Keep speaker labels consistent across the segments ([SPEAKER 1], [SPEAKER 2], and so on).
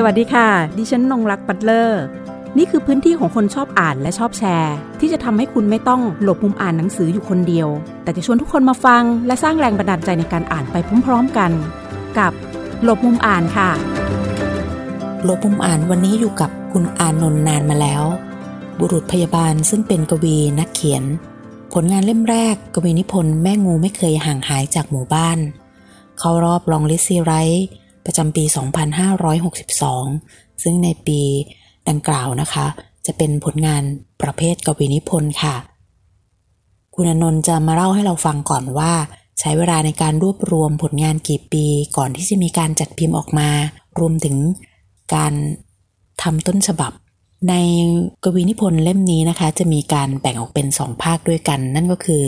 [SPEAKER 1] สวัสดีค่ะ ดิฉันนงรักปัตเลอร์ นี่คือพื้นที่ของคนชอบอ่านและชอบแชร์ ที่จะทำให้คุณไม่ต้องหลบมุมอ่านหนังสืออยู่คนเดียว แต่จะชวนทุกคนมาฟัง และสร้างแรงบันดาลใจในการอ่านไปพร้อมๆกัน กับหลบมุมอ่านค่ะ
[SPEAKER 2] หลบมุมอ่านวันนี้อยู่กับคุณอานนท์นานมาแล้ว บุรุษพยาบาลซึ่งเป็นกวีนักเขียน ผลงานเล่มแรกกวีนิพนธ์แม่งูไม่เคยห่างหายจากหมู่บ้าน เขารอบลองลิซีไรท์ ประจำปี 2562 ซึ่งในปีดังกล่าวนะคะ จะเป็นผลงานประเภทกวีนิพนธ์ค่ะ คุณอนนท์จะมาเล่าให้เราฟังก่อนว่า ใช้เวลาในการรวบรวมผลงานกี่ปีก่อนที่จะมีการจัดพิมพ์ออกมา รวมถึงการทำต้นฉบับ ในกวีนิพนธ์เล่มนี้นะคะ จะมีการแบ่งออกเป็นสองภาคด้วยกัน นั่นก็คือ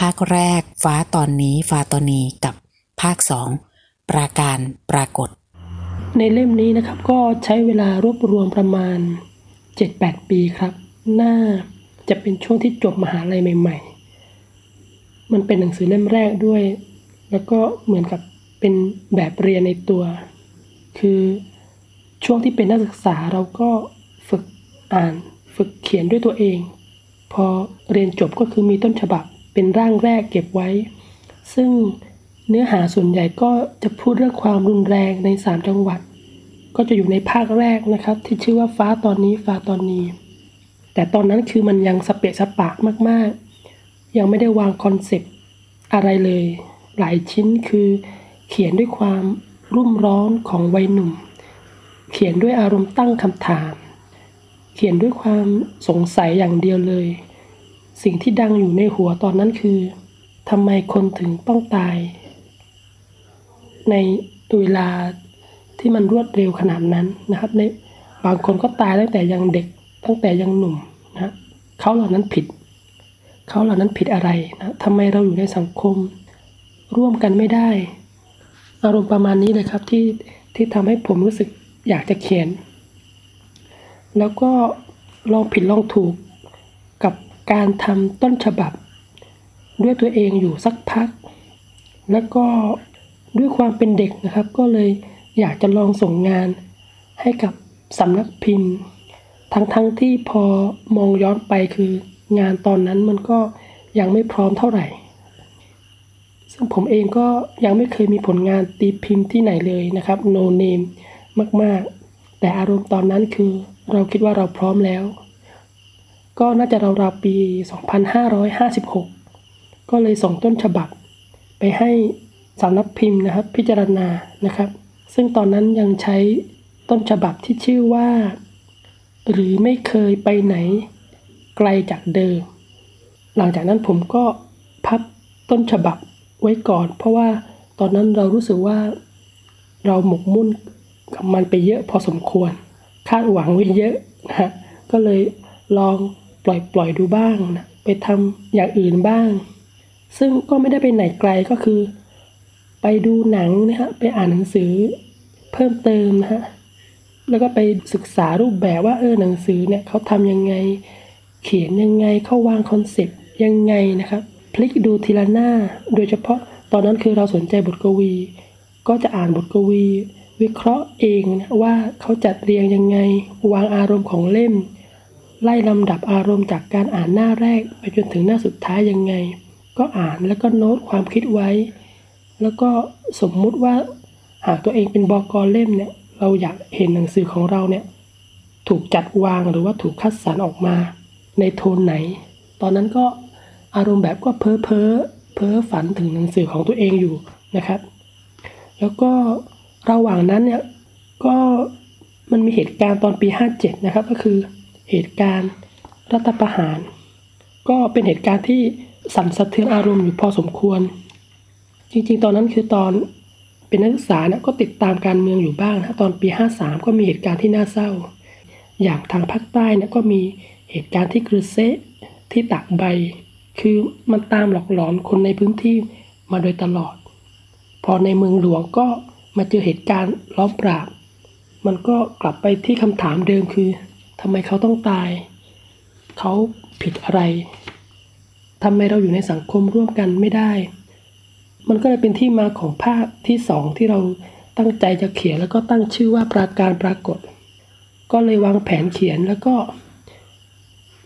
[SPEAKER 2] ภาคแรกฟ้าตอนนี้ฟ้าตอนนี้กับภาคสอง ปราการปรากฏ
[SPEAKER 3] ในเล่มนี้นะครับก็ใช้เวลารวบรวมประมาณ 7-8 ปีครับน่าจะเป็นช่วงที่จบมหาลัยใหม่ ๆ มันเป็นหนังสือเล่มแรกด้วย แล้วก็เหมือนกับเป็นแบบเรียนในตัว คือช่วงที่เป็นนักศึกษาเราก็ฝึกอ่านฝึกเขียนด้วยตัวเอง พอเรียนจบก็คือมีต้นฉบับเป็นร่างแรกเก็บไว้ ซึ่ง เนื้อหาส่วนใหญ่ก็จะพูดเรื่องความรุนแรงในสามจังหวัด ก็จะอยู่ในภาคแรกนะครับ ที่ชื่อว่าฟ้าตอนนี้ฟ้าตอนนี้ แต่ตอนนั้นคือมันยังสเปะสปะมากๆ ยังไม่ได้วางคอนเซปต์อะไรเลย หลายชิ้นคือเขียนด้วยความรุ่มร้อนของวัยหนุ่ม เขียนด้วยอารมณ์ตั้งคำถาม เขียนด้วยความสงสัยอย่างเดียวเลย สิ่งที่ดังอยู่ในหัวตอนนั้นคือทำไมคนถึงต้องตาย ในเวลาที่มันรวดเร็วขนาดนั้นนะครับในบางคนก็ตายตั้งแต่ยังเด็กตั้งแต่ยังหนุ่มนะเขาเหล่านั้นผิด เขาเหล่านั้นผิดอะไรนะทำไมเราอยู่ในสังคม ร่วมกันไม่ได้ อารมณ์ประมาณนี้เลยครับที่ที่ทำให้ผมรู้สึกอยากจะเขียน แล้วก็ลองผิดลองถูกกับการทำต้นฉบับ ด้วยตัวเองอยู่สักพัก แล้วก็ ด้วยความเป็นเด็กนะครับ ก็เลยอยากจะลองส่งงานให้กับสำนักพิมพ์ ทั้งๆทที่พอมองย้อนไปคืองานตอนนั้นมันก็ยังไม่พร้อมเท่าไหร่ ซึ่งผมเองก็ยังไม่เคยมีผลงานตีพิมพ์ที่ไหนเลยนะครับ no name มากๆ แต่อารมณ์ตอนนั้นคือเราคิดว่าเราพร้อมแล้ว ก็น่าจะราวๆปี 2556 ก็เลยส่งต้นฉบับไปให้ สำนักพิมพ์นะครับ พิจารณานะครับ ซึ่งตอนนั้นยังใช้ต้นฉบับที่ชื่อว่า หรือไม่เคยไปไหน ไกลจากเดิม หลังจากนั้นผมก็พับต้นฉบับไว้ก่อน เพราะว่าตอนนั้นเรารู้สึกว่าเราหมกมุ่นกับมันไปเยอะพอสมควรคาดหวังไว้เยอะนะฮะก็เลยลองปล่อยปล่อยดูบ้างนะไปทำอย่างอื่นบ้าง ซึ่งก็ไม่ได้ไปไหนไกลก็คือ ไปดูหนังนะฮะไปอ่านหนังสือเพิ่มเติมนะฮะแล้วก็ไปศึกษารูปแบบว่าเออหนังสือเนี่ยเขาทำยังไง เขียนยังไงเขาวางคอนเซปต์ยังไงนะครับพลิกดูทีละหน้า โดยเฉพาะตอนนั้นคือเราสนใจบทกวี ก็จะอ่านบทกวี วิเคราะห์เองนะว่าเขาจัดเรียงยังไง วางอารมณ์ของเล่ม ไล่ลำดับอารมณ์จากการอ่านหน้าแรก ไปจนถึงหน้าสุดท้ายยังไง ก็อ่านแล้วก็โน้ตความคิดไว้ แล้วก็สมมุติว่าหากตัวเองเป็นบอกอเล่มเนี่ย เราอยากเห็นหนังสือของเราเนี่ย ถูกจัดวางหรือว่าถูกคัดสรรออกมา ในโทนไหน ตอนนั้นก็อารมณ์แบบก็เพ้อเพ้อเพ้อฝันถึงหนังสือของตัวเองอยู่นะครับ แล้วก็ระหว่างนั้นเนี่ยก็มันมีเหตุการณ์ตอนปี 57 นะครับ ก็คือเหตุการณ์รัฐประหาร ก็เป็นเหตุการณ์ที่สั่นสะเทือนอารมณ์อยู่พอสมควร จริงๆ ตอนนั้นคือตอนเป็นนักศึกษาเนี่ยก็ติดตามการเมืองอยู่บ้างนะตอนปี 53 ก็มีเหตุการณ์ที่น่าเศร้า อย่างทางภาคใต้เนี่ยก็มีเหตุการณ์ที่กรือเซะที่ตากใบ คือมันตามหลอกหลอนคนในพื้นที่มาโดยตลอด พอในเมืองหลวงก็มาเจอเหตุการณ์ล้อมปราบ มันก็กลับไปที่คำถามเดิมคือทำไมเขาต้องตาย เขาผิดอะไรทำไมเราอยู่ในสังคมร่วมกันไม่ได้ มันก็เลยเป็นที่มาของภาคที่สองที่เราตั้งใจจะเขียนแล้วก็ตั้งชื่อว่าปราการปรากฏ ก็เลยวางแผนเขียนแล้วก็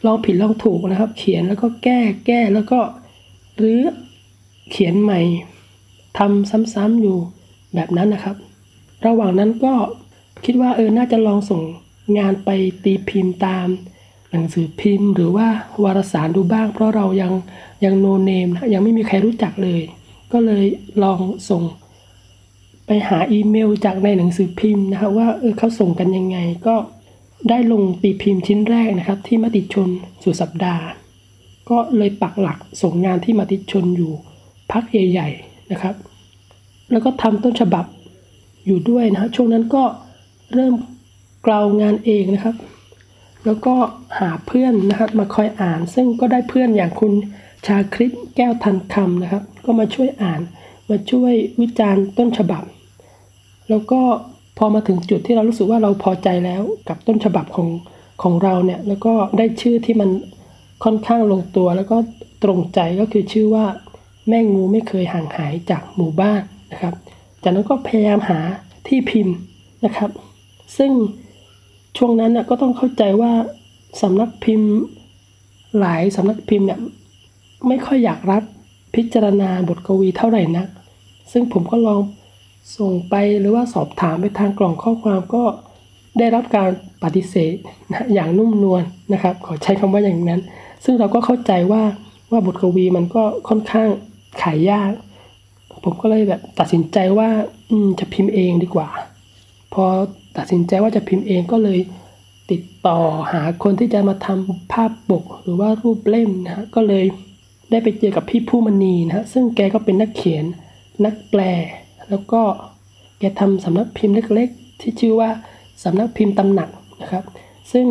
[SPEAKER 3] ลองผิดลองถูกนะครับ เขียนแล้วก็แก้แก้แล้วก็หรือเขียนใหม่ทำซ้ำๆอยู่แบบนั้นนะครับ ระหว่างนั้นก็คิดว่าเออน่าจะลองส่งงานไปตีพิมพ์ตามหนังสือพิมพ์ หรือว่าวารสารดูบ้าง เพราะเรายังยังโนเนมนะยังไม่มีใครรู้จักเลย ก็เลยลองส่งไปหาอีเมลจากในหนังสือพิมพ์นะครับว่าเออเขาส่งกันยังไงก็ได้ลงตีพิมพ์ชิ้นแรกนะครับ ที่มติชนสุดสัปดาห์ ก็เลยปักหลักส่งงานที่มติชนอยู่พักใหญ่ๆนะครับ แล้วก็ทำต้นฉบับอยู่ด้วยนะช่วงนั้นก็เริ่มกล่าวงานเองนะครับ แล้วก็หาเพื่อนนะครับมาคอยอ่าน ซึ่งก็ได้เพื่อนอย่างคุณ ชาคริตแก้วทันคำนะครับ ก็มาช่วยอ่าน มาช่วยวิจารณ์ต้นฉบับ แล้วก็พอมาถึงจุดที่เรารู้สึกว่าเราพอใจแล้วกับต้นฉบับของของเราเนี่ย แล้วก็ได้ชื่อที่มันค่อนข้างลงตัว แล้วก็ตรงใจก็คือชื่อว่า แม่งูไม่เคยห่างหายจากหมู่บ้านนะครับ จากนั้นก็พยายามหาที่พิมพ์นะครับ ซึ่งช่วงนั้นนะก็ต้องเข้าใจว่าสำนักพิมพ์หลายสำนักพิมพ์เนี่ย ไม่ค่อยอยากรับพิจารณาบทกวีเท่าไหร่นัก ซึ่งผมก็ลองส่งไปหรือว่าสอบถามไปทางกล่องข้อความก็ได้รับการปฏิเสธนะอย่างนุ่มนวลนนะครับ ขอใช้คำว่าอย่างนั้น ซึ่งเราก็เข้าใจว่าว่าบทกวีมันก็ค่อนข้างขายยาก ผมก็เลยแบบตัดสินใจว่าอืมจะพิมพ์เองดีกว่า พอตัดสินใจว่าจะพิมพ์เองก็เลยติดต่อหาคนที่จะมาทำภาพปกหรือว่ารูปเล่มนะฮะก็เลย ได้ไปเจอกับพี่ผู้มณีนะฮะซึ่งแกก็เป็นนักเขียนนักแปล แล้วก็แกทำสำนักพิมพ์เล็กๆ ที่ชื่อว่าสำนักพิมพ์ตำหนักนะครับ ซึ่ง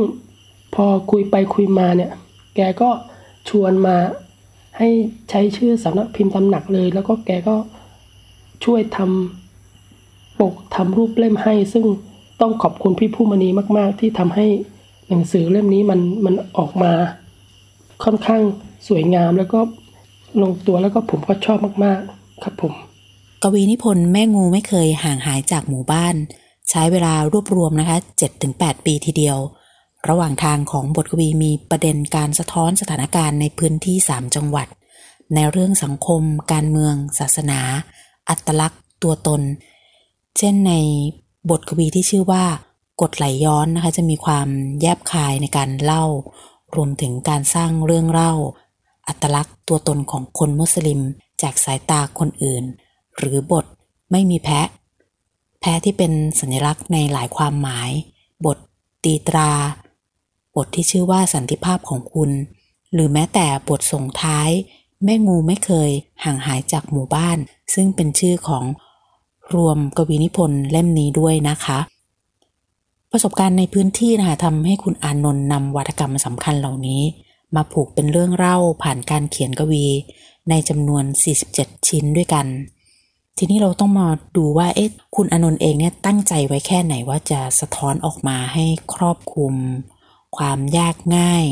[SPEAKER 3] พอคุยไปคุยมาเนี่ยแกก็ชวนมาให้ใช้ชื่อสำนักพิมพ์ตำหนักเลย แล้วก็แกก็ช่วยทำปกทำรูปเล่มให้ ซึ่งต้องขอบคุณพี่ผู้มณีมาก ๆ ที่ทำให้หนังสือเล่มนี้มันมันออกมาค่อนข้าง สวยงามแล้วก็ลงตัวแล้วก็ผมก็ชอบมากๆ ครับผม
[SPEAKER 2] กวีนิพนธ์แม่งูไม่เคยห่างหายจากหมู่บ้าน ใช้เวลารวบรวมนะคะ 7-8 ปีทีเดียว ระหว่างทางของบทกวีมีประเด็นการสะท้อนสถานการณ์ในพื้นที่ 3 จังหวัด ในเรื่องสังคม การเมือง ศาสนา อัตลักษณ์ ตัวตน เช่นในบทกวีที่ชื่อว่ากดไหลย้อนนะคะจะมีความแยบคายในการเล่า รวมถึงการสร้างเรื่องเล่า อัตลักษณ์ตัวตนของคนมุสลิมจากสายตาคนอื่น หรือบทไม่มีแพะ แพะที่เป็นสัญลักษณ์ในหลายความหมาย บทตีตรา บทที่ชื่อว่าสันติภาพของคุณ หรือแม้แต่บทส่งท้าย แม่งูไม่เคยห่างหายจากหมู่บ้าน ซึ่งเป็นชื่อของรวมกวีนิพนธ์เล่มนี้ด้วยนะคะ ประสบการณ์ในพื้นที่นะคะทำให้คุณอานนท์นำวัฒกรรมสำคัญเหล่านี้ มาผูกเป็นเรื่องเล่าผ่านการเขียนกวี ในจำนวน 47 ชิ้นด้วยกัน ทีนี้เราต้องมาดูว่าเอ๊ะคุณอนนท์เองเนี่ยตั้งใจไว้แค่ไหนว่าจะสะท้อนออกมาให้ครอบคลุม ความยากง่าย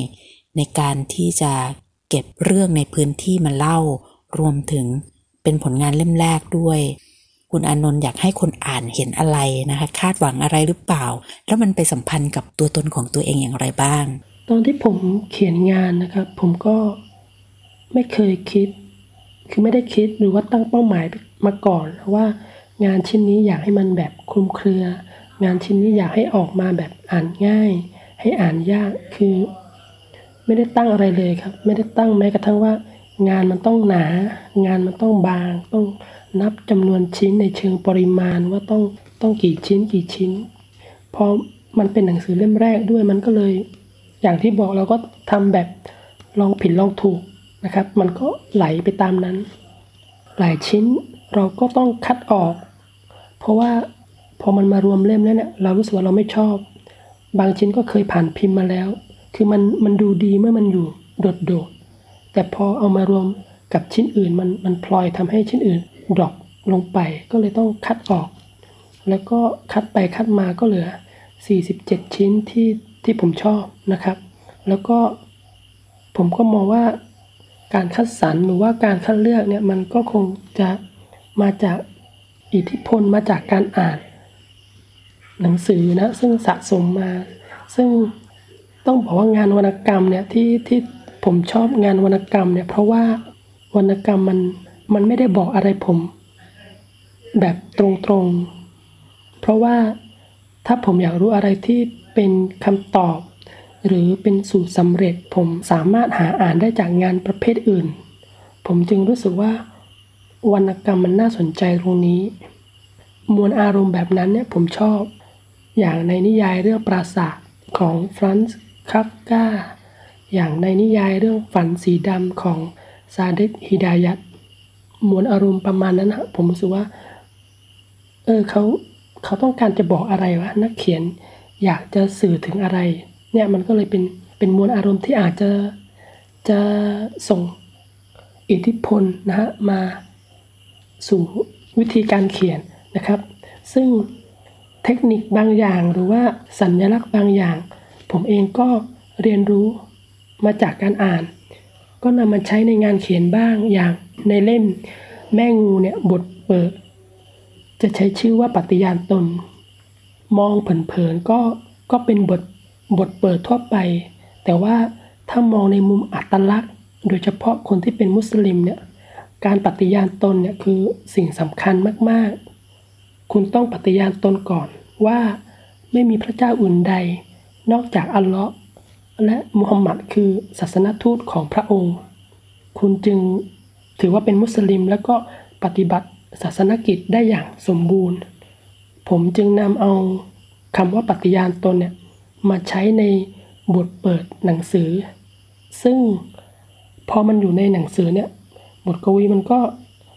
[SPEAKER 2] ในการที่จะเก็บเรื่องในพื้นที่มาเล่า รวมถึงเป็นผลงานเล่มแรกด้วย คุณอนนท์อยากให้คนอ่านเห็นอะไรนะคะ คาดหวังอะไรหรือเปล่า แล้วมันไปสัมพันธ์กับตัวตนของตัวเองอย่างไรบ้าง
[SPEAKER 3] ตอนที่ผมเขียนงานนะครับ ผมก็ไม่เคยคิด คือไม่ได้คิดหรือว่าตั้งเป้าหมายมาก่อนว่างานชิ้นนี้อยากให้มันแบบคลุมเครือ งานชิ้นนี้อยากให้ออกมาแบบอ่านง่าย ให้อ่านยากคือ ไม่ได้ตั้งอะไรเลยครับ ไม่ได้ตั้งแม้กระทั่งว่า งานมันต้องหนา งานมันต้องบาง ต้องนับจำนวนชิ้นในเชิงปริมาณว่าต้องต้องกี่ชิ้นกี่ชิ้นพอมันเป็นหนังสือเล่มแรกด้วยมันก็เลย อย่างที่บอกเราก็ทำแบบลองผิดลองถูกนะครับ มันก็ไหลไปตามนั้น หลายชิ้นเราก็ต้องคัดออก เพราะว่าพอมันมารวมเล่มแล้วเนี่ยเรารู้สึกว่าเราไม่ชอบ บางชิ้นก็เคยผ่านพิมพ์มาแล้ว คือมันมันดูดีเมื่อมันอยู่โดดๆแต่พอเอามารวมกับชิ้นอื่นมันมันพลอยทำให้ชิ้นอื่นดรอปลงไปก็เลยต้องคัดออก แล้วก็คัดไปคัดมาก็เหลือ 47 ชิ้นที่ ที่ผมชอบนะครับ แล้วก็ผมก็มองว่าการคัดสรรหรือว่าการคัดเลือกเนี่ยมันก็คงจะมาจากอิทธิพลมาจากการอ่าน หนังสือนะซึ่งสะสมมา ซึ่งต้องบอกว่างานวรรณกรรมเนี่ยที่ที่ผมชอบงานวรรณกรรมเนี่ยเพราะว่าวรรณกรรมมันมันไม่ได้บอกอะไรผม แบบตรงๆ เพราะว่าถ้าผมอยากรู้อะไรที่ เป็นคำตอบ หรือเป็นสูตรสำเร็จผมสามารถหาอ่านได้จากงานประเภทอื่น ผมจึงรู้สึกว่าวรรณกรรมมันน่าสนใจตรงนี้ มวลอารมณ์แบบนั้นเนี่ยผมชอบ อย่างในนิยายเรื่องปราสาทของฟรานซ์คาฟกาอย่างในนิยายเรื่องฝันสีดำของซาเดตฮิดายัตมวลอารมณ์ประมาณนั้นนะผมรู้สึกว่า เออเขาเขาต้องการจะบอกอะไรวะนักเขียน อยากจะสื่อถึงอะไร เนี่ยมันก็เลยเป็นเป็นมวลอารมณ์ที่อาจจะจะส่งอิทธิพลนะฮะมาสู่วิธีการเขียนนะครับ ซึ่งเทคนิคบางอย่างหรือว่าสัญลักษณ์บางอย่าง ผมเองก็เรียนรู้มาจากการอ่าน ก็นำมาใช้ในงานเขียนบ้างอย่างในเล่มแม่งูเนี่ยบทเปิด จะใช้ชื่อว่าปฏิญาณตน มองเผินๆก็ก็เป็นบทบทเปิดทั่วไป แต่ว่าถ้ามองในมุมอัตลักษณ์ โดยเฉพาะคนที่เป็นมุสลิมเนี่ยการปฏิญาณตนเนี่ยคือสิ่งสำคัญมากๆ คุณต้องปฏิญาณตนก่อนว่าไม่มีพระเจ้าอื่นใด นอกจากอัลลอฮ์และมุฮัมมัดคือศาสนทูตของพระองค์ คุณจึงถือว่าเป็นมุสลิมแล้วก็ปฏิบัติศาสนกิจได้อย่างสมบูรณ์ ผมจึงนำเอาคำว่าปฏิญาณตนเนี่ยมาใช้ในบทเปิดหนังสือ ซึ่งพอมันอยู่ในหนังสือเนี่ยบทกวีมันก็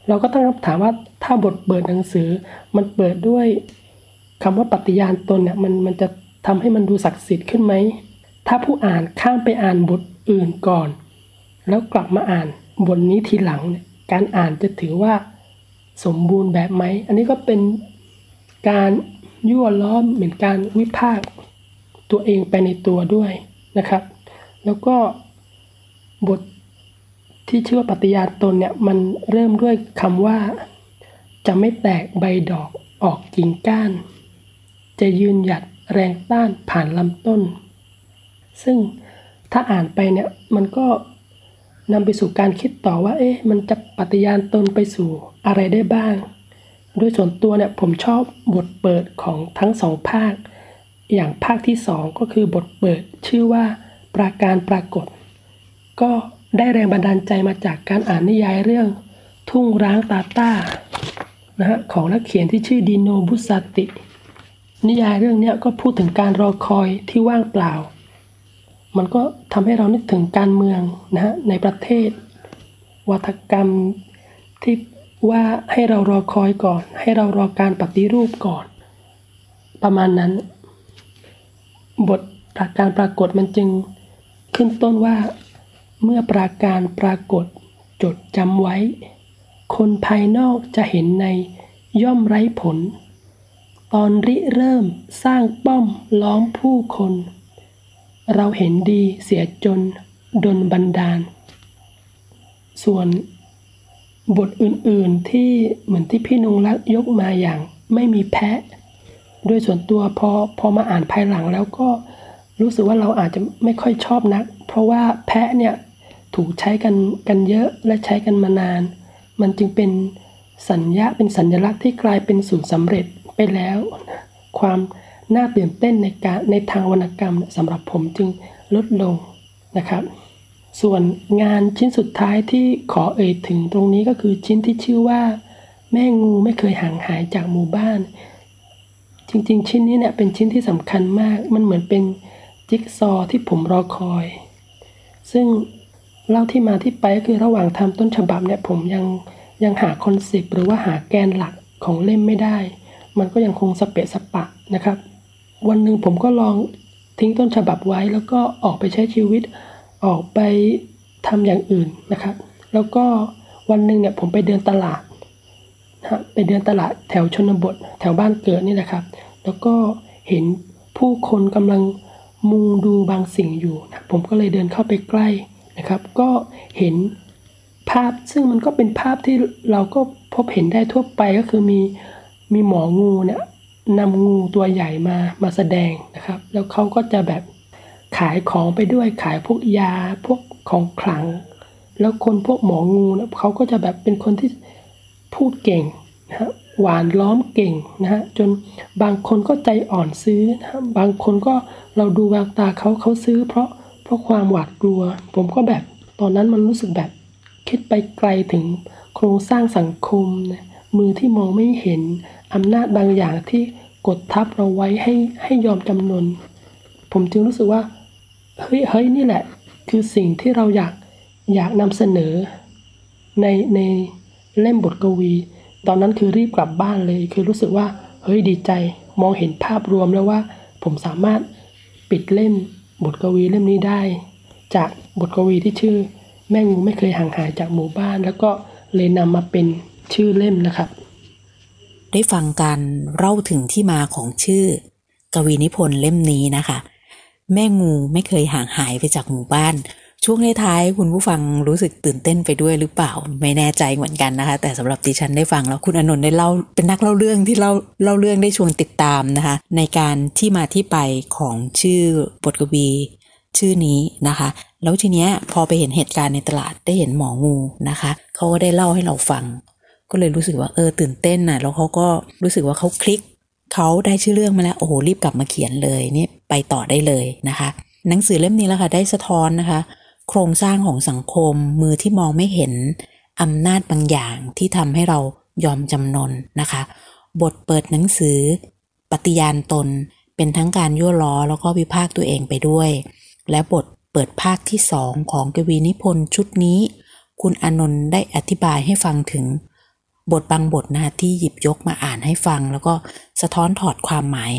[SPEAKER 3] เราก็ตั้งคำถามว่าถ้าบทเปิดหนังสือ มันเปิดด้วยคำว่าปฏิญาณตนเนี่ยมันมันจะทำให้มันดูศักดิ์สิทธิ์ขึ้นไหมถ้าผู้อ่านข้ามไปอ่านบทอื่นก่อน แล้วกลับมาอ่านบทนี้ทีหลังเนี่ยการอ่านจะถือว่าสมบูรณ์แบบไหม อันนี้ก็เป็น การยั่วล้อมเหมือนการวิพากษ์ตัวเองไปในตัวด้วยนะครับ แล้วก็บทที่ชื่อว่าปฏิญาณตนเนี่ยมันเริ่มด้วยคำว่า จะไม่แตกใบดอกออกกิ่งก้าน จะยืนหยัดแรงต้านผ่านลำต้น ซึ่งถ้าอ่านไปเนี่ยมันก็นำไปสู่การคิดต่อว่า เอ๊ะมันจะปฏิญาณตนไปสู่อะไรได้บ้าง โดยส่วนตัวเนี่ยผมชอบบทเปิดของทั้งสองภาค อย่างภาคที่สองก็คือบทเปิดชื่อว่าปราการปรากฏ ก็ได้แรงบันดาลใจมาจากการอ่านนิยายเรื่องทุ่งร้างตาต้านะฮะของนักเขียนที่ชื่อดิโนบุสติ นิยายเรื่องนี้ก็พูดถึงการรอคอยที่ว่างเปล่า มันก็ทำให้เรานึกถึงการเมืองนะฮะในประเทศ วัฒกรรมที่ ว่าให้เรารอคอยก่อน ให้เรารอการปฏิรูปก่อน ประมาณนั้น บทปราการปรากฏมันจึงขึ้นต้นว่า เมื่อปราการปรากฏจดจำไว้ คนภายนอกจะเห็นในย่อมไร้ผล ตอนริเริ่มสร้างป้อมล้อมผู้คน เราเห็นดีเสียจนดนบันดาล ส่วน บทอื่นๆที่เหมือนที่พี่นงรักยกมาอย่างไม่มีแพะโดยส่วนตัวพอพอมาอ่านภายหลังแล้วก็รู้สึกว่าเราอาจจะไม่ค่อยชอบนัก เพราะว่าแพะเนี่ยถูกใช้กันกันเยอะและใช้กันมานาน มันจึงเป็นสัญญาเป็นสัญลักษณ์ที่กลายเป็นสูตรสำเร็จไปแล้ว ความน่าตื่นเต้นในการในทางวรรณกรรมสำหรับผมจึงลดลงนะครับ ส่วนงานชิ้นสุดท้ายที่ขอเอ่ยถึงตรงนี้ก็คือชิ้นที่ชื่อว่า แม่งูไม่เคยห่างหายจากหมู่บ้าน จริงๆ ชิ้นนี้เนี่ยเป็นชิ้นที่สำคัญมาก มันเหมือนเป็นจิ๊กซอที่ผมรอคอย ซึ่งเล่าที่มาที่ไปก็คือระหว่างทำต้นฉบับเนี่ยผมยังยังหาคอนเซปต์หรือว่าหาแกนหลักของเล่มไม่ได้ มันก็ยังคงสเปะสปะนะครับ วันหนึ่งผมก็ลองทิ้งต้นฉบับไว้แล้วก็ออกไปใช้ชีวิต ออกไปทำอย่างอื่นนะครับ แล้วก็วันหนึ่งเนี่ยผมไปเดินตลาดนะไปเดินตลาดแถวชนบท แถวบ้านเกิดนี่แหละครับ แล้วก็เห็นผู้คนกำลังมุงดูบางสิ่งอยู่นะผมก็เลยเดินเข้าไปใกล้นะครับ ก็เห็นภาพซึ่งมันก็เป็นภาพที่เราก็พบเห็นได้ทั่วไปก็คือมีมีหมองูเนี่ยนำงูตัวใหญ่มามาแสดงนะครับ แล้วเขาก็จะแบบ ขายของไปด้วยขายพวกยาพวกของขลัง แล้วคนพวกหมองูนะเขาก็จะแบบเป็นคนที่พูดเก่งนะฮะหวานล้อมเก่งนะฮะจนบางคนก็ใจอ่อนซื้อนะฮะบางคนก็เราดูแววตาเขาเขาซื้อ เพราะเพราะความหวาดกลัว ผมก็แบบตอนนั้นมันรู้สึกแบบคิดไปไกลถึงโครงสร้างสังคมนะมือที่มองไม่เห็นอำนาจบางอย่างที่กดทับเราไว้ให้ให้ยอมจำนน ผมจึงรู้สึกว่า เฮ้ยเฮ้ยนี่แหละ คือสิ่งที่เราอยากอยากนำเสนอ ในในเล่มบทกวี ตอนนั้นคือรีบกลับบ้านเลย คือรู้สึกว่า เฮ้ยดีใจมองเห็นภาพรวมแล้วว่า ผมสามารถปิดเล่มบทกวีเล่มนี้ได้ จากบทกวีที่ชื่อ แม่งูไม่เคยห่างหายจากหมู่บ้าน แล้วก็เลยนำมาเป็นชื่อเล่มนะครับ
[SPEAKER 2] ได้ฟังการเล่าถึงที่มาของชื่อกวีนิพนธ์เล่มนี้นะคะ แม่งูไม่เคยห่างหายไปจากหมู่บ้าน ช่วงท้ายคุณผู้ฟังรู้สึกตื่นเต้นไปด้วยหรือเปล่า ไม่แน่ใจเหมือนกันนะคะ แต่สำหรับดิฉันได้ฟังแล้วคุณอนนท์ได้เล่าเป็นนักเล่าเรื่องที่เล่าเล่าเรื่องได้ชวนติดตามนะคะ ในการที่มาที่ไปของชื่อบทกวีชื่อนี้นะคะ แล้วทีเนี้ยพอไปเห็นเหตุการณ์ในตลาดได้เห็นหมองูนะคะเขาก็ได้เล่าให้เราฟัง ก็เลยรู้สึกว่าเออตื่นเต้นน่ะแล้วเขาก็รู้สึกว่าเขาคลิก เขาได้ชื่อเรื่องมาแล้วโอ้โหรีบกลับมาเขียนเลยนี่ไปต่อได้เลยนะคะ หนังสือเล่มนี้แล้วค่ะได้สะท้อนนะคะ โครงสร้างของสังคมมือที่มองไม่เห็นอำนาจบางอย่างที่ทำให้เรายอมจำนนนะคะ บทเปิดหนังสือ ปฏิญาณตน เป็นทั้งการยั่วล้อแล้วก็วิพากตัวเองไปด้วย และบทเปิดภาคที่สองของกวีนิพนธ์ชุดนี้ คุณอนนท์ได้อธิบายให้ฟังถึง บทบางบทนะคะที่หยิบยกมาอ่านให้ฟัง แล้วก็สะท้อนถอดความหมาย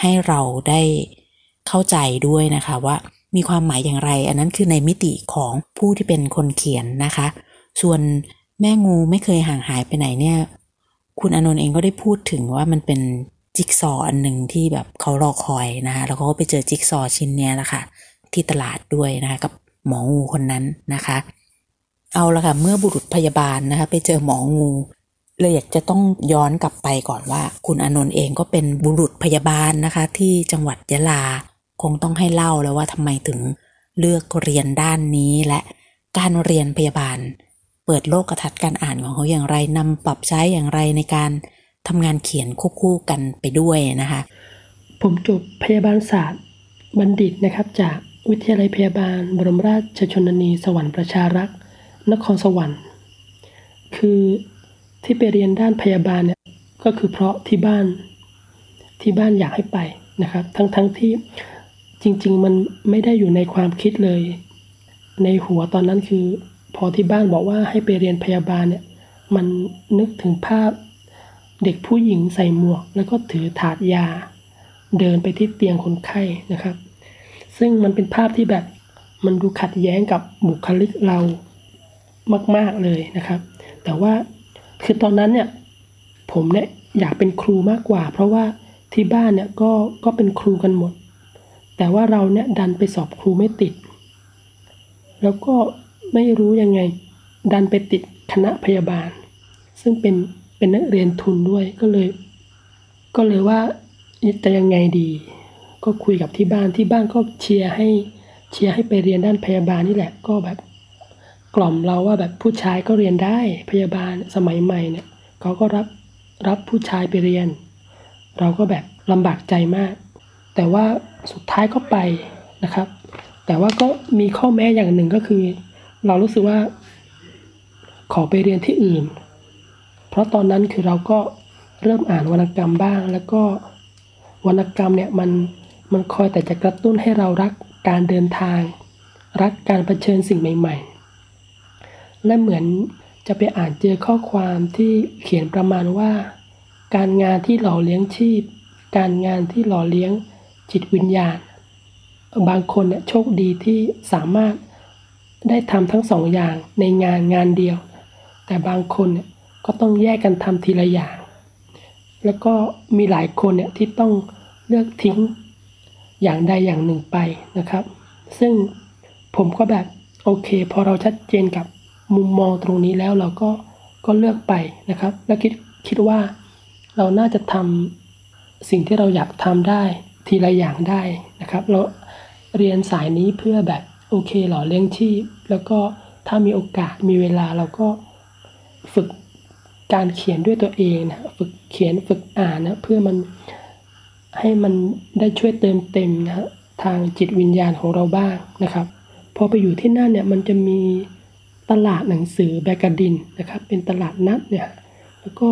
[SPEAKER 2] ให้เราได้เข้าใจด้วยนะคะว่ามีความหมายอย่างไร อันนั้นคือในมิติของผู้ที่เป็นคนเขียนนะคะ ส่วนแม่งูไม่เคยห่างหายไปไหนเนี่ย คุณอนนท์เองก็ได้พูดถึงว่ามันเป็นจิ๊กซออันหนึ่งที่แบบเขารอคอยนะคะแล้วเขาก็ไปเจอจิ๊กซอชิ้นเนี้ยแหละค่ะ ที่ตลาดด้วยนะคะกับหมองูคนนั้นนะคะ เอาละค่ะเมื่อบุรุษพยาบาลนะคะ ไปเจอหมองู เลยอยากจะต้องย้อนกลับไปก่อนว่า คุณอนนท์เองก็เป็นบุรุษพยาบาลนะคะ ที่จังหวัดยะลา คงต้องให้เล่าแล้วว่าทำไมถึงเลือกเรียนด้านนี้และการเรียนพยาบาล เปิดโลกกระทัดการอ่านของเขาอย่างไรนำปรับใช้อย่างไรในการทำงานเขียนควบคู่กันไปด้วยนะคะ
[SPEAKER 3] ผมจบพยาบาลศาสตร์บัณฑิตนะครับ จากวิทยาลัยพยาบาล บรมราชชนนี สวรรค์ประชารักษ์นครสวรรค์ คือ ที่ไปเรียนด้านพยาบาลเนี่ยก็คือเพราะที่บ้านที่บ้านอยากให้ไปนะครับ ทั้งทั้งที่จริง ๆ มันไม่ได้อยู่ในความคิดเลย ในหัวตอนนั้นคือ พอที่บ้านบอกว่าให้ไปเรียนพยาบาลเนี่ยมันนึกถึงภาพเด็กผู้หญิงใส่หมวก แล้วก็ถือถาดยา เดินไปที่เตียงคนไข้นะครับ ซึ่งมันเป็นภาพที่แบบมันดูขัดแย้งกับบุคลิกเรามาก ๆเลยนะครับ แต่ว่า คือตอนนั้นเนี่ยผมเนี่ยอยากเป็นครูมากกว่า เพราะว่าที่บ้านเนี่ยก็ก็เป็นครูกันหมด แต่ว่าเราเนี่ยดันไปสอบครูไม่ติด แล้วก็ไม่รู้ยังไง ดันไปติดคณะพยาบาล ซึ่งเป็นเป็นนักเรียนทุนด้วยก็เลย ก็เลยว่าจะยังไงดี ก็คุยกับที่บ้านที่บ้านก็เชียร์ให้เชียร์ให้ไปเรียนด้านพยาบาลนี่แหละก็แบบ กล่อมเราว่าแบบผู้ชายก็เรียนได้พยาบาลสมัยใหม่เนี่ยเขาก็รับรับผู้ชายไปเรียน เราก็แบบลำบากใจมาก แต่ว่าสุดท้ายก็ไปนะครับ แต่ว่าก็มีข้อแม้อย่างหนึ่งก็คือ เรารู้สึกว่า ขอไปเรียนที่อื่น เพราะตอนนั้นคือเราก็เริ่มอ่านวรรณกรรมบ้าง แล้วก็วรรณกรรมเนี่ยมันมันคอยแต่จะกระตุ้นให้เรารักการเดินทาง รักการรเผชิญสิ่งใหม่ ๆ และเหมือนจะไปอ่านเจอข้อความที่เขียนประมาณว่า การงานที่หล่อเลี้ยงชีพ การงานที่หล่อเลี้ยงจิตวิญญาณ บางคนเนี่ยโชคดีที่สามารถได้ทำทั้งสองอย่างในงานงานเดียว แต่บางคนเนี่ยก็ต้องแยกกันทำทีละอย่าง แล้วก็มีหลายคนเนี่ยที่ต้องเลือกทิ้งอย่างใดอย่างหนึ่งไปนะครับ ซึ่งผมก็แบบโอเค พอเราชัดเจนกับ มุมมองตรงนี้แล้วเราก็ก็เลือกไปนะครับ แล้วคิดคิดว่าเราน่าจะทำสิ่งที่เราอยากทำได้ทีละอย่างได้นะครับ เราเรียนสายนี้เพื่อแบบโอเคหล่อเลี้ยงชีพ แล้วก็ถ้ามีโอกาสมีเวลาเราก็ฝึกการเขียนด้วยตัวเองนะฝึกเขียนฝึกอ่านนะเพื่อมันให้มันได้ช่วยเติมเต็มนะทางจิตวิญญาณของเราบ้างนะครับ พอไปอยู่ที่นั่นเนี่ยมันจะมี ตลาดหนังสือแบกดินนะครับ เป็นตลาดนัดเนี่ย แล้วก็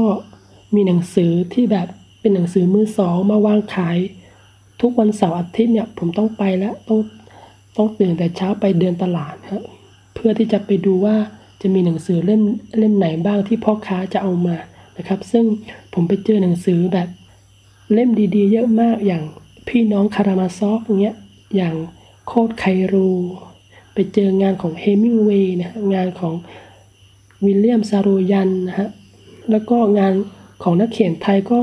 [SPEAKER 3] มีหนังสือที่แบบเป็นหนังสือมือสองมาวางขาย ทุกวันเสาร์อาทิตย์เนี่ยผมต้องไปแล้วต้องต้องตื่นแต่เช้าไปเดินตลาดนะเพื่อที่จะไปดูว่าจะมีหนังสือเล่มเล่มไหนบ้างที่พ่อค้าจะเอามานะครับ ซึ่งผมไปเจอหนังสือแบบเล่มดีๆ เยอะมากอย่างพี่น้องคารามาซอฟอย่างเงี้ยอย่างโคดไครู เจองานของเฮมิงเวย์นะงานของวิลเลียมซาโรยันนะฮะแล้วก็งานของนักเขียนไทยก็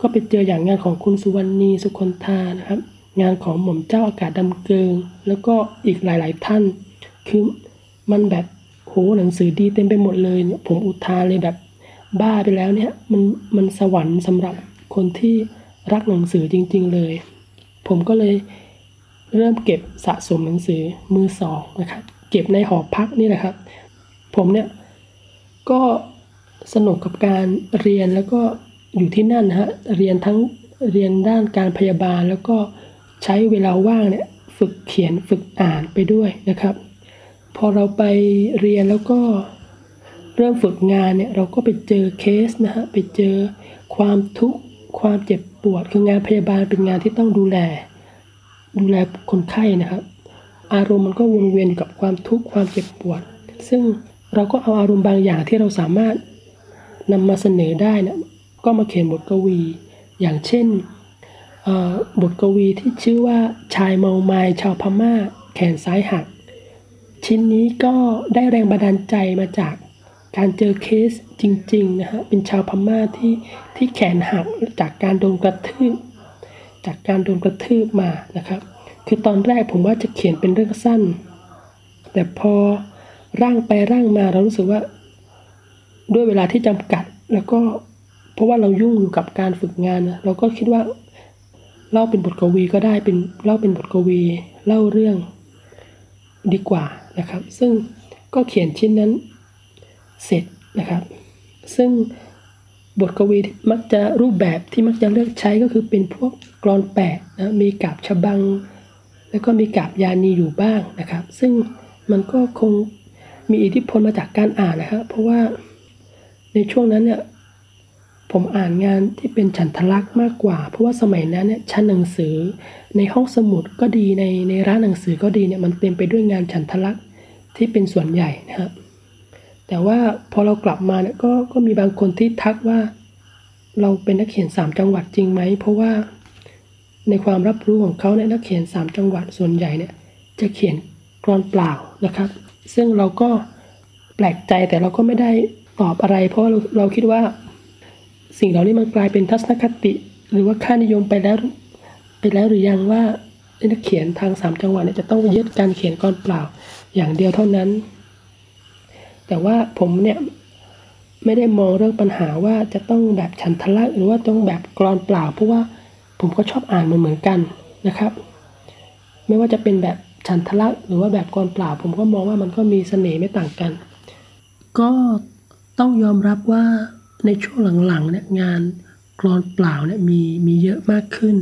[SPEAKER 3] ก็ไปเจออย่างงานของคุณสุวรรณีสุคนธานะครับ งานของหม่อมเจ้าอากาศดำเกิง แล้วก็อีกหลาย ๆ ท่าน คือมันแบบโหหนังสือดีเต็มไปหมดเลยเนี่ยผมอุทานเลยแบบบ้าไปแล้วเนี่ยมันมันสวรรค์สำหรับคนที่รักหนังสือจริง ๆ เลย ผมก็เลย เริ่มเก็บสะสมหนังสือมือสองนะครับ เก็บในหอพักนี่แหละครับ ผมเนี่ยก็สนุกกับการเรียนแล้วก็อยู่ที่นั่นนะฮะเรียนทั้งเรียนด้านการพยาบาลแล้วก็ใช้เวลาว่างเนี่ยฝึกเขียนฝึกอ่านไปด้วยนะครับ พอเราไปเรียนแล้วก็เริ่มฝึกงานเนี่ยเราก็ไปเจอเคสนะฮะไปเจอความทุกข์ความเจ็บปวดคืองานพยาบาลเป็นงานที่ต้องดูแล ดูแลคนไข้นะครับ อารมณ์มันก็วนเวียนอยู่กับความทุกข์ความเจ็บปวด ซึ่งเราก็เอาอารมณ์บางอย่างที่เราสามารถนำมาเสนอได้นะก็มาเขียนบทกวี อย่างเช่นบทกวีที่ชื่อว่าชายเมาไม้ชาวพม่า แขนซ้ายหัก ชิ้นนี้ก็ได้แรงบันดาลใจมาจากการเจอเคสจริงๆนะฮะเป็นชาวพม่าที่ที่แขนหักจากการโดนกระทืบ จากการโดนกระทืบมานะครับ คือตอนแรกผมว่าจะเขียนเป็นเรื่องสั้น แต่พอร่างไปร่างมาเรารู้สึกว่า ด้วยเวลาที่จำกัด แล้วก็เพราะว่าเรายุ่งอยู่กับการฝึกงานนะเราก็คิดว่าเล่าเป็นบทกวีก็ได้เป็นเล่าเป็นบทกวีเล่าเรื่องดีกว่านะครับ ซึ่งก็เขียนชิ้นนั้นเสร็จนะครับ ซึ่ง บทกวีมักจะรูปแบบที่มักจะเลือกใช้ก็คือเป็นพวกกรอนแปดนะมีกาบฉบัง แล้วก็มีกาบยานีอยู่บ้างนะครับ ซึ่งมันก็คงมีอิทธิพลมาจากการอ่านนะครับเพราะว่าในช่วงนั้นเนี่ยผมอ่านงานที่เป็นฉันทลักษ์มากกว่า เพราะว่าสมัยนั้นเนี่ยชั้นหนังสือในห้องสมุดก็ดีในในร้านหนังสือก็ดีเนี่ยมันเต็มไปด้วยงานฉันทลักษ์ที่เป็นส่วนใหญ่นะครับ แต่ว่าพอเรากลับมาเนี่ยก็ก็มีบางคนที่ทักว่า เราเป็นนักเขียนสามจังหวัดจริงไหมเพราะว่าในความรับรู้ของเขาเนี่ยนักเขียนสามจังหวัดส่วนใหญ่เนี่ยจะเขียนกรอนเปล่านะครับ ซึ่งเราก็แปลกใจแต่เราก็ไม่ได้ตอบอะไร เพราะเราเราคิดว่า สิ่งเหล่านี้มันกลายเป็นทัศนคติ หรือว่าค่านิยมไปแล้วไปแล้วหรือยังว่านักเขียนทางสามจังหวัดเนี่ยจะต้องยึดการเขียนกรอนเปล่า อย่างเดียวเท่านั้น แต่ว่าผมเนี่ยไม่ได้มองเรื่องปัญหาว่าจะต้องแบบฉันทลักหรือว่าต้องแบบกรอนเปล่า เพราะว่าผมก็ชอบอ่านมันเหมือนกันนะครับ ไม่ว่าจะเป็นแบบฉันทลักหรือว่าแบบกรอนเปล่า ผมก็มองว่ามันก็มีเสน่ห์ไม่ต่างกัน ก็ต้องยอมรับว่าในช่วงหลังๆเนี่ยงานกรอนเปล่าเนี่ยมีมีเยอะมากขึ้น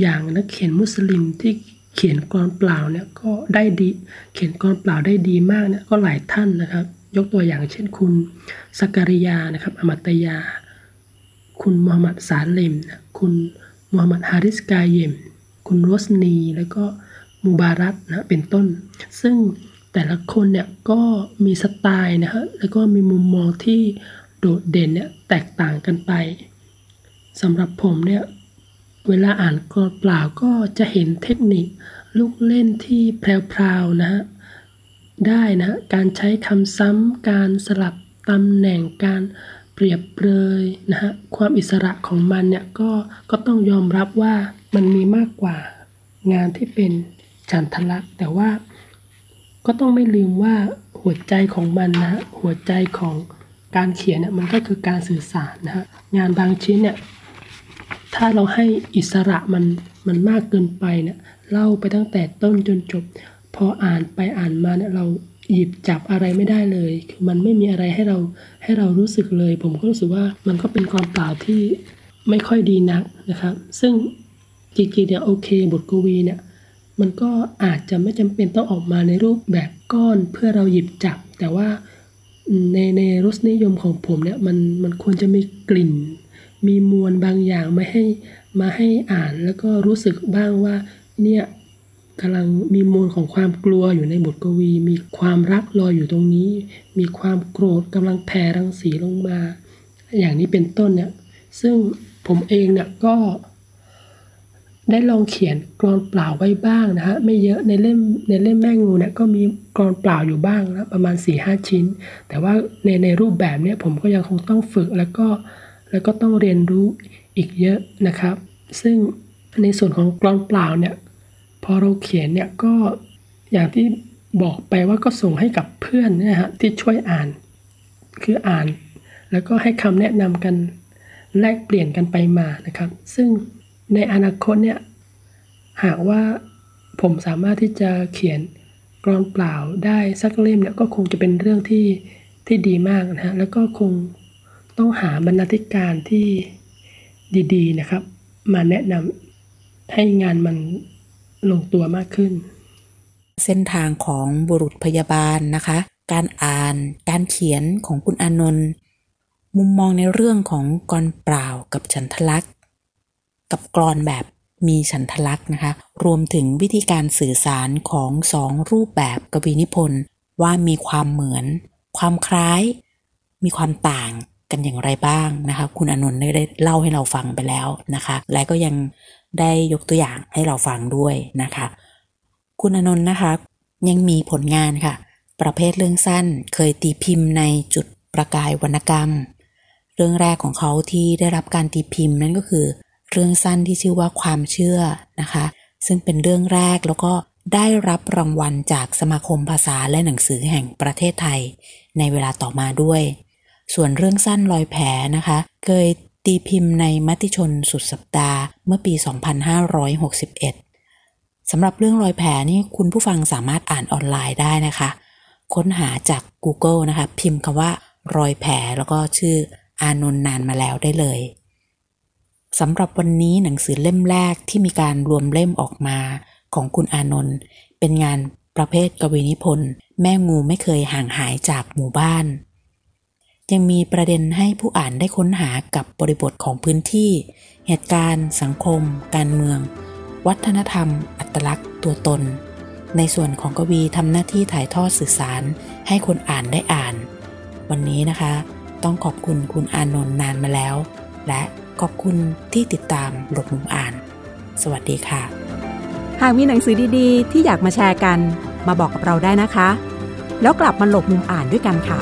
[SPEAKER 3] อย่างนักเขียนมุสลิมที่เขียนกรอนเปล่าเนี่ยก็ได้ดี เขียนกรอนเปล่าได้ดีมากเนี่ยก็หลายท่านนะครับ ยกตัวอย่างเช่นคุณสักริยานะครับอมัตยา คุณมูฮัมหมัดสาเลมคุณมูฮัมหมัดฮาริสกายเยม คุณโรสนี แล้วก็มูบารัตนะเป็นต้น ซึ่งแต่ละคนเนี่ยก็มีสไตล์นะฮะแล้วก็มีมุมมองที่โดดเด่นเนี่ยแตกต่างกันไปสำหรับผมเนี่ยเวลาอ่านกรเปล่าก็จะเห็นเทคนิคลูกเล่นที่แพรวๆนะฮะ ได้นะการใช้คำซ้ำการสลับตำแหน่งการเปรียบเปรยนะฮะความอิสระของมันเนี่ยก็ก็ต้องยอมรับว่ามันมีมากกว่างานที่เป็นฉันทลักษ์แต่ว่าก็ต้องไม่ลืมว่าหัวใจของมันนะหัวใจของการเขียนเนี่ยมันก็คือการสื่อสารนะฮะงานบางชิ้นเนี่ยถ้าเราให้อิสระมันมันมากเกินไปเนี่ยเล่าไปตั้งแต่ต้นจนจบ พออ่านไปอ่านมาเนี่ยเราหยิบจับอะไรไม่ได้เลย คือมันไม่มีอะไรให้เราให้เรารู้สึกเลย ผมก็รู้สึกว่ามันก็เป็นความเปล่าที่ไม่ค่อยดีนักนะครับ ซึ่งจริงๆเนี่ยโอเค บทกวีเนี่ยมันก็อาจจะไม่จำเป็นต้องออกมาในรูปแบบก้อนเพื่อเราหยิบจับ แต่ว่าในในรสนิยมของผมเนี่ยมันมันควรจะมีกลิ่น มีมวลบางอย่างมาให้มาให้อ่านแล้วก็รู้สึกบ้างว่าเนี่ย กำลังมีมวลของความกลัวอยู่ในบทกวี มีความรักรอยอยู่ตรงนี้ มีความโกรธกำลังแผ่รังสีลงมา อย่างนี้เป็นต้นเนี่ยซึ่งผมเองเนี่ยก็ ได้ลองเขียนกรอนเปล่าไว้บ้างนะฮะไม่เยอะในเล่มในเล่มแม่งูเนี่ยก็มีกรอนเปล่าอยู่บ้างนะประมาณ4ี่ห้าชิ้น แต่ว่าในในรูปแบบเนี้ยผมก็ยังคงต้องฝึกแล้วก็แล้วก็ต้องเรียนรู้อีกเยอะนะครับ ซึ่งในส่วนของกรอนเปล่าเนี่ย พอเราเขียนเนี่ยก็อย่างที่บอกไปว่าก็ส่งให้กับเพื่อนนะฮะที่ช่วยอ่าน คืออ่าน แล้วก็ให้คำแนะนำกันแลกเปลี่ยนกันไปมานะครับ ซึ่งในอนาคตเนี่ยหากว่าผมสามารถที่จะเขียนกรอนเปล่าได้สักเล่มเนี่ยก็คงจะเป็นเรื่องที่ที่ดีมากนะฮะแล้วก็คงต้องหาบรรณาธิการที่ดีๆนะครับ มาแนะนำให้งานมัน ลงตัวมากขึ้น
[SPEAKER 2] เส้นทางของบุรุษพยาบาลนะคะ การอ่านการเขียนของคุณอนนท์มุมมองในเรื่องของกรเปล่ากับฉันทลักษ์กับกรอนแบบมีฉันทลักษ์นะคะ รวมถึงวิธีการสื่อสารของสองรูปแบบกวีนิพนธ์ว่ามีความเหมือน ความคล้าย มีความต่างกันอย่างไรบ้างนะคะ คุณอนนท์ได้เล่าให้เราฟังไปแล้วนะคะ และก็ยัง ได้ยกตัวอย่างให้เราฟังด้วยนะคะ คุณอนนท์นะคะ ยังมีผลงานค่ะ ประเภทเรื่องสั้นเคยตีพิมพ์ในจุดประกายวรรณกรรม เรื่องแรกของเขาที่ได้รับการตีพิมพ์นั่นก็คือ เรื่องสั้นที่ชื่อว่าความเชื่อนะคะ ซึ่งเป็นเรื่องแรกแล้วก็ได้รับรางวัลจากสมาคมภาษาและหนังสือแห่งประเทศไทย ในเวลาต่อมาด้วย ส่วนเรื่องสั้นลอยแผลนะคะ เคย ตีพิมพ์ในมติชนสุดสัปดาห์เมื่อปี 2561 สำหรับเรื่องรอยแผลนี่คุณผู้ฟังสามารถอ่านออนไลน์ได้นะคะ ค้นหาจาก Google นะคะ พิมพ์คำว่ารอยแผลแล้วก็ชื่ออานนท์นานมาแล้วได้เลยสำหรับวันนี้หนังสือเล่มแรกที่มีการรวมเล่มออกมาของคุณอานนท์เป็นงานประเภทกวีนิพนธ์แม่งูไม่เคยห่างหายจากหมู่บ้าน ยังมีประเด็นให้ผู้อ่านได้ค้นหากับบริบทของพื้นที่ เหตุการณ์ สังคม การเมือง วัฒนธรรม อัตลักษณ์ ตัวตน ในส่วนของกวีทำหน้าที่ถ่ายทอดสื่อสาร ให้คนอ่านได้อ่าน วันนี้นะคะ ต้องขอบคุณคุณอานนท์นานมาแล้ว และขอบคุณที่ติดตามหลบมุมอ่าน สวัสดีค่ะ
[SPEAKER 1] หากมีหนังสือดีๆ ที่อยากมาแชร์กัน มาบอกกับเราได้นะคะ แล้วกลับมาหลบมุมอ่านด้วยกันค่ะ